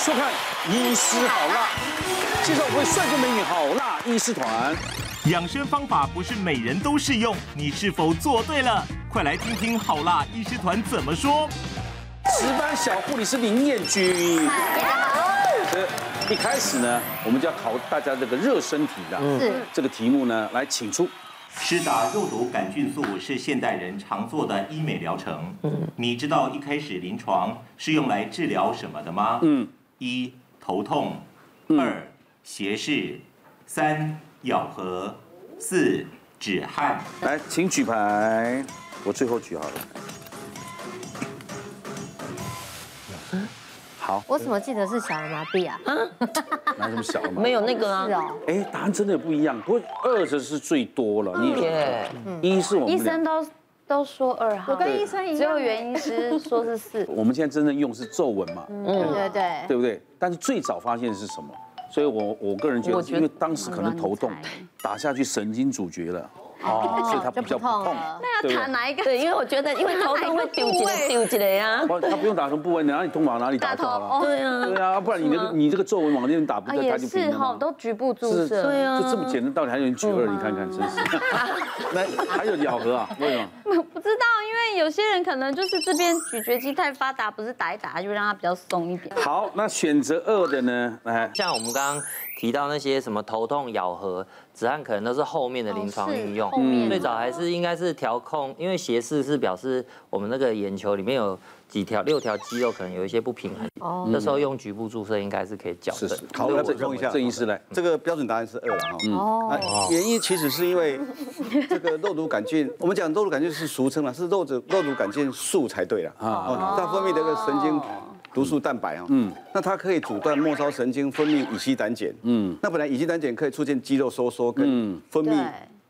收看《医师好辣》，介绍我们帅哥美女好辣医师团。养生方法不是每人都适用，你是否做对了？快来听听好辣医师团怎么说。值班小护理师林彦君。大家好。一开始呢，我们就要考大家这个热身题的。是。这个题目呢，来请出。施打肉毒杆菌素是现代人常做的医美疗程。嗯。你知道一开始临床是用来治疗什么的吗？嗯。一头痛，二斜视，三咬合，四止汗。来，请举牌，我最后举好了。好，我怎么记得是小儿麻痹啊？哪有什么小儿麻痹？没有那个啊。哎，答案真的不一样。不过二这是最多了。你一是我们医生都都说二号，我跟医生一样，只有原因师说是四。我们现在真正用是皱纹嘛？嗯，对对，对不对？但是最早发现的是什么？所以我我个人觉得，因为当时可能头痛，打下去神经阻绝了。哦，所以他比较不痛。那要打哪一个？对，因为我觉得，因为头痛会丢几个丢几个呀。他不用打什么部位，哪里痛往哪里打就好了。对啊，对啊，不然你那个你这个皱纹往那边打，不就他就平了吗？都局部注射。对啊，就这么简单，到底还有人举二？你看看，真是。那还有咬合啊？为什么？不知道，因为有些人可能就是这边咀嚼肌太发达，不是打一打就让它比较松一点。好，那选择二的呢？来，像我们刚刚提到那些什么头痛、咬合。止汗可能都是后面的临床应用，嗯，最早还是应该是调控，因为斜视是表示我们那个眼球里面有几条六条肌肉可能有一些不平衡，哦，那时候用局部注射应该是可以矫正。好，我补充一下，郑医师来，这个标准答案是二哈，哦，原因其实是因为这个肉毒杆菌，我们讲肉毒杆菌是俗称了，是肉毒肉毒杆菌素才对了，啊，它分泌这个神经。毒素蛋白啊，嗯，那它可以阻断末梢神经分泌乙烯胆碱，嗯，那本来乙烯胆碱可以促进肌肉收缩跟分泌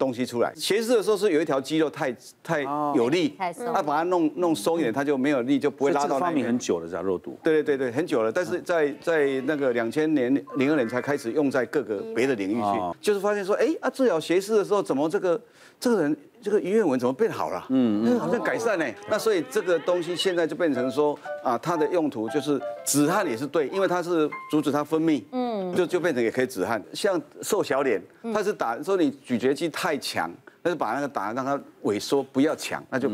东西出来。斜视的时候是有一条肌肉太太有力，它把它弄弄松一点，它就没有力，就不会拉到。发明很久了，这肉毒。对对对对，很久了，但是在在那个两千年零二年才开始用在各个别的领域去，就是发现说，哎啊，治疗斜视的时候怎么这个这个人。这个鱼尾纹怎么变好了？嗯，好像改善呢。那所以这个东西现在就变成说啊，它的用途就是止汗也是对，因为它是阻止它分泌，嗯，就就变成也可以止汗。像瘦小脸，他是打说你咀嚼肌太强，那就把那个打让它萎缩，不要强，那就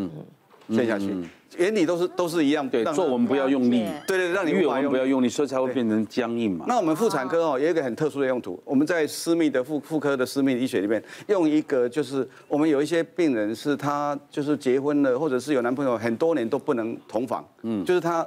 陷下去。原理都是都是一样，对，做我们不要用力，对对，让你越玩不要用力，所以才会变成僵硬嘛。那我们妇产科哦，有一个很特殊的用途，我们在私密的妇妇科的私密医学里面，用一个就是我们有一些病人是他就是结婚了，或者是有男朋友很多年都不能同房，嗯，就是他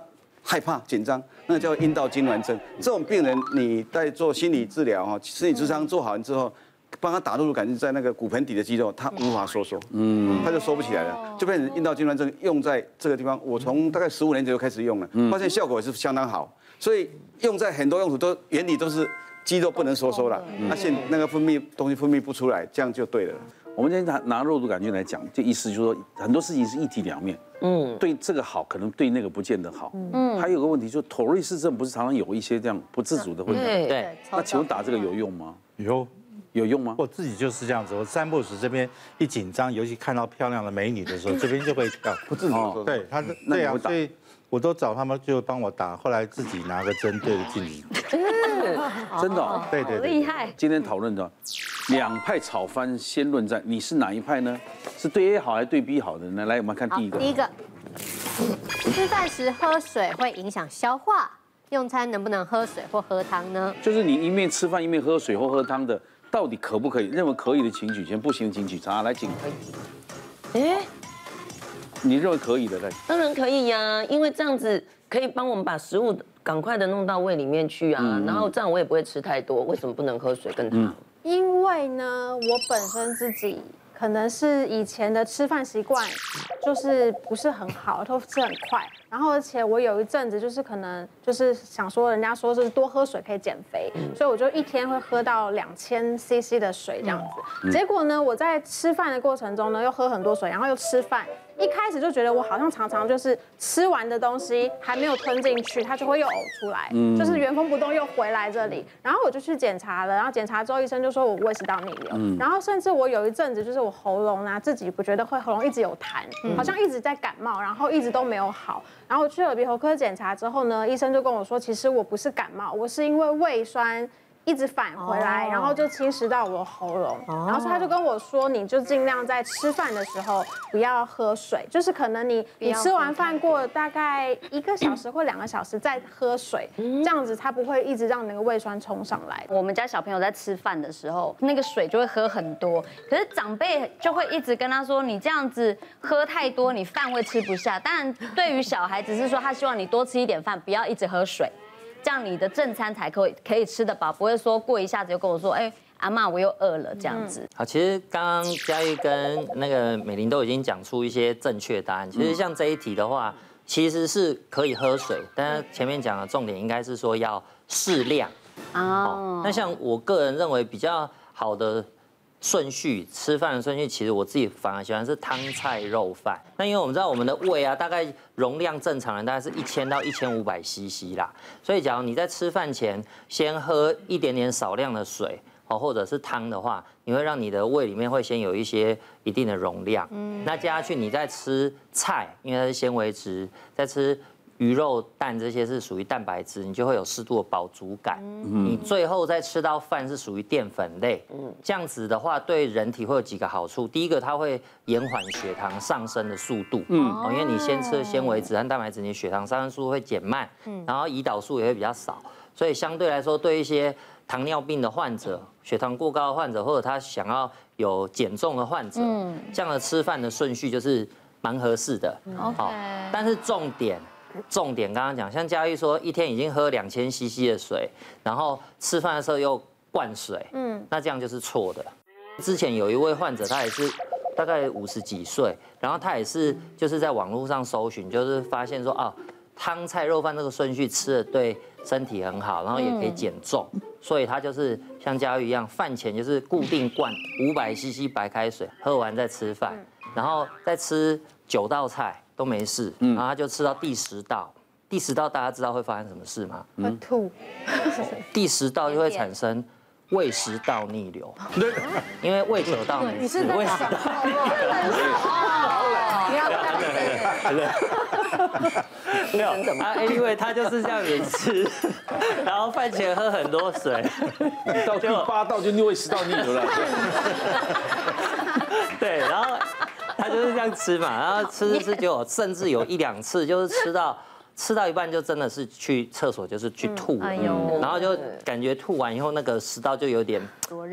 害怕紧张，那叫阴道痉挛症。这种病人你在做心理治疗哈，心理智商做好了之后。帮他打入感觉在那个骨盆底的肌肉，他无法收缩，嗯，他就收不起来了，就变成阴道痉挛症。用在这个地方，我从大概十五年前就开始用了，发现效果也是相当好。所以用在很多用途都原理都是肌肉不能收缩了，那现那个分泌东西分泌不出来，这样就对了。我们今天拿拿肉毒杆菌来讲，就意思就是说很多事情是一体两面，嗯，对这个好，可能对那个不见得好，嗯，还有个问题就是妥瑞氏症不是常常有一些这样不自主的问题，对，那请问打这个有用吗？有。有用吗？我自己就是这样子，我三不五时这边一紧张，尤其看到漂亮的美女的时候，这边就会跳。不自主。对，他是对啊，所以我都找他们就帮我打，后来自己拿个针对着镜子。真的？对对对。厉害。今天讨论的两派吵翻，先论战，你是哪一派呢？是对 A 好还是对 B 好的呢？来，我们看第一个。第一个，吃饭时喝水会影响消化，用餐能不能喝水或喝汤呢？就是你一面吃饭一面喝水或喝汤的。到底可不可以？认为可以的请举先，不行的请举叉。来，请。哎，你认为可以的来。当然可以呀，因为这样子可以帮我们把食物赶快的弄到胃里面去啊，然后这样我也不会吃太多。为什么不能喝水跟汤？因为呢，我本身自己。可能是以前的吃饭习惯就是不是很好，都吃很快。然后而且我有一阵子就是可能就是想说，人家说是多喝水可以减肥，所以我就一天会喝到两千 CC 的水这样子。结果呢，我在吃饭的过程中呢又喝很多水，然后又吃饭。一开始就觉得我好像常常就是吃完的东西还没有吞进去，它就会又呕出来，嗯就是原封不动又回来这里。然后我就去检查了，然后检查之后医生就说我胃食道逆流，然后甚至我有一阵子就是我喉咙啊自己不觉得会喉咙一直有痰，好像一直在感冒，然后一直都没有好。然后去了鼻喉科检查之后呢，医生就跟我说，其实我不是感冒，我是因为胃酸。一直返回来，然后就侵蚀到我的喉咙，然后他就跟我说，你就尽量在吃饭的时候不要喝水，就是可能你你吃完饭过大概一个小时或两个小时再喝水，这样子它不会一直让那个胃酸冲上来。我们家小朋友在吃饭的时候，那个水就会喝很多，可是长辈就会一直跟他说，你这样子喝太多，你饭会吃不下。当然，对于小孩只是说，他希望你多吃一点饭，不要一直喝水。这样你的正餐才可以可以吃得饱，不会说过一下子就跟我说，哎，阿妈我又饿了这样子。好，其实刚刚嘉玉跟那个美玲都已经讲出一些正确答案。其实像这一题的话，其实是可以喝水，但是前面讲的重点应该是说要适量。哦。那像我个人认为比较好的。顺序吃饭的顺序，其实我自己反而喜欢是汤菜肉饭。那因为我们知道我们的胃啊，大概容量正常人大概是一千到一千五百 CC 啦。所以假如你在吃饭前先喝一点点少量的水哦，或者是汤的话，你会让你的胃里面会先有一些一定的容量。嗯。那接下去你再吃菜，因为它是纤维质，再吃。鱼肉蛋这些是属于蛋白质，你就会有适度的饱足感。你最后再吃到饭是属于淀粉类，这样子的话对人体会有几个好处。第一个，它会延缓血糖上升的速度，嗯，因为你先吃了纤维质和蛋白质，你血糖上升速度会减慢，然后胰岛素也会比较少，所以相对来说，对一些糖尿病的患者、血糖过高的患者，或者他想要有减重的患者，这样的吃饭的顺序就是蛮合适的。好，但是重点。重点刚刚讲，像佳玉说一天已经喝两千 CC 的水，然后吃饭的时候又灌水，嗯，那这样就是错的。之前有一位患者，他也是大概五十几岁，然后他也是就是在网络上搜寻，就是发现说啊，汤菜肉饭这个顺序吃的对身体很好，然后也可以减重，所以他就是像佳玉一样，饭前就是固定灌五百 CC 白开水，喝完再吃饭，然后再吃九道菜。都没事，然后他就吃到第十道，第十道大家知道会发生什么事吗？会吐。第十道就会产生胃食道逆流，因为胃久道你是胃食道。不要没有啊，Anyway，他就是这样子吃，然后饭前喝很多水，到第八道就胃食道逆流了。对，然后。他就是这样吃嘛，然后吃吃吃，结果甚至有一两次就是吃到吃到一半就真的是去厕所就是去吐，然后就感觉吐完以后那个食道就有点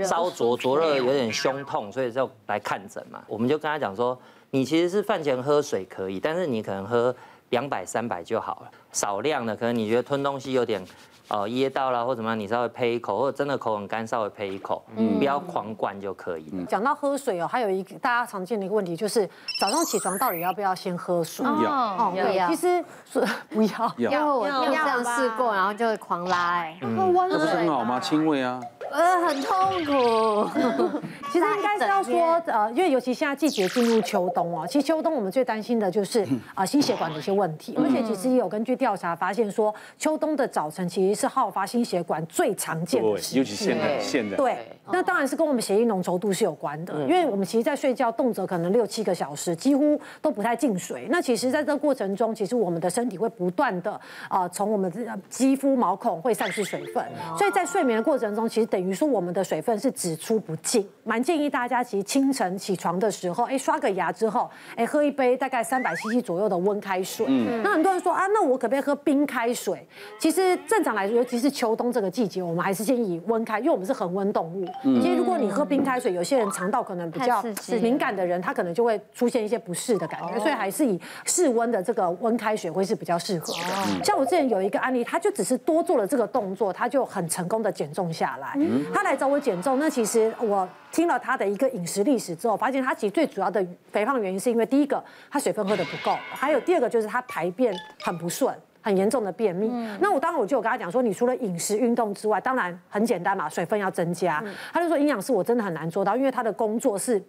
烧灼灼热，有点胸痛，所以就来看诊嘛。我们就跟他讲说，你其实是饭前喝水可以，但是你可能喝两百三百就好了，少量的，可能你觉得吞东西有点。哦，噎到了或怎么样，你稍微配一口，或者真的口很干，稍微配一口，嗯，不要狂灌就可以了。讲到喝水哦，还有一个大家常见的一个问题就是，早上起床到底要不要先喝水？要，哦，要。其实是不要，因为我就这样试过，然后就会狂拉，哎，那不是很好吗？清胃啊。呃，很痛苦。其实应该是要说，呃，因为尤其现在季节进入秋冬哦，其实秋冬我们最担心的就是啊心血管的一些问题，而且其实也有根据调查发现说，秋冬的早晨其实是好发心血管最常见的时，尤其现在现在。对，那当然是跟我们血液浓稠度是有关的，因为我们其实，在睡觉动辄可能六七个小时，几乎都不太进水。那其实，在这个过程中，其实我们的身体会不断的啊，从我们的肌肤毛孔会散失水分，所以在睡眠的过程中，其实等于说我们的水分是只出不进，蛮建议大家其实清晨起床的时候，哎，刷个牙之后，哎，喝一杯大概三百 CC 左右的温开水。嗯，那很多人说啊，那我可不可以喝冰开水？其实正常来说，尤其是秋冬这个季节，我们还是建议温开，因为我们是恒温动物。嗯，其实如果你喝冰开水，有些人肠道可能比较敏感的人，他可能就会出现一些不适的感觉，所以还是以室温的这个温开水会是比较适合的。像我之前有一个案例，他就只是多做了这个动作，他就很成功的减重下来。他来找我减重，那其实我听了他的一个饮食历史之后，发现他其实最主要的肥胖原因是因为第一个他水分喝的不够，还有第二个就是他排便很不顺，很严重的便秘。嗯、那我当然我就有跟他讲说，你除了饮食运动之外，当然很简单嘛，水分要增加。嗯、他就说营养师我真的很难做到，因为他的工作是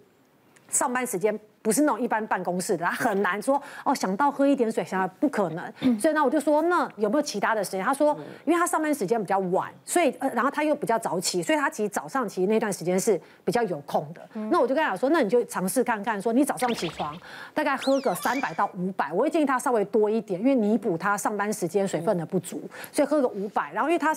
上班时间。不是那种一般办公室的，他很难说哦，想到喝一点水，想到不可能。所以呢，我就说那有没有其他的时间？他说，因为他上班时间比较晚，所以呃，然后他又比较早起，所以他其实早上其实那段时间是比较有空的。那我就跟他讲说，那你就尝试看看，说你早上起床大概喝个三百到五百，我会建议他稍微多一点，因为弥补他上班时间水分的不足，所以喝个五百。然后因为他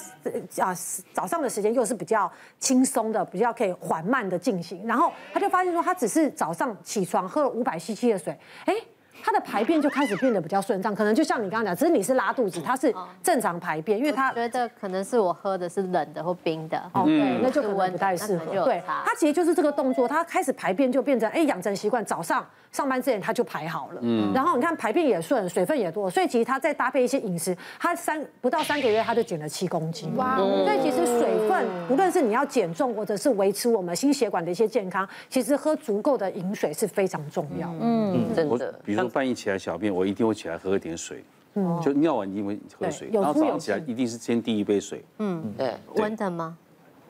啊早上的时间又是比较轻松的，比较可以缓慢的进行，然后他就发现说，他只是早上起床喝了五百 CC 的水，哎。他的排便就开始变得比较顺畅，可能就像你刚刚讲，只是你是拉肚子，他是正常排便，因为他觉得可能是我喝的是冷的或冰的，哦，对，那就可能不太适合。对，他其实就是这个动作，他开始排便就变成，哎，养成习惯，早上上班之前他就排好了，嗯，然后你看排便也顺，水分也多，所以其实他再搭配一些饮食，他三不到三个月他就减了七公斤，哇，所以其实水分，无论是你要减重或者是维持我们心血管的一些健康，其实喝足够的饮水是非常重要的，嗯，真的，比如。半夜起来小便，我一定会起来喝一点水，嗯，就尿完一定会喝水，然后早上起来一定是先第一杯水，嗯，对，温的吗？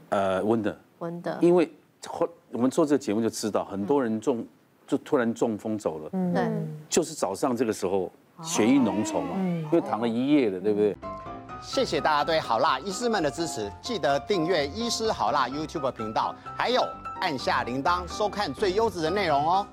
呃，温的，温的，因为后我们做这个节目就知道，很多人中就突然中风走了，对，就是早上这个时候血液浓稠嘛，因为躺了一夜了，对不对？谢谢大家对好辣医师们的支持，记得订阅医师好辣 YouTube 频道，还有按下铃铛收看最优质的内容哦。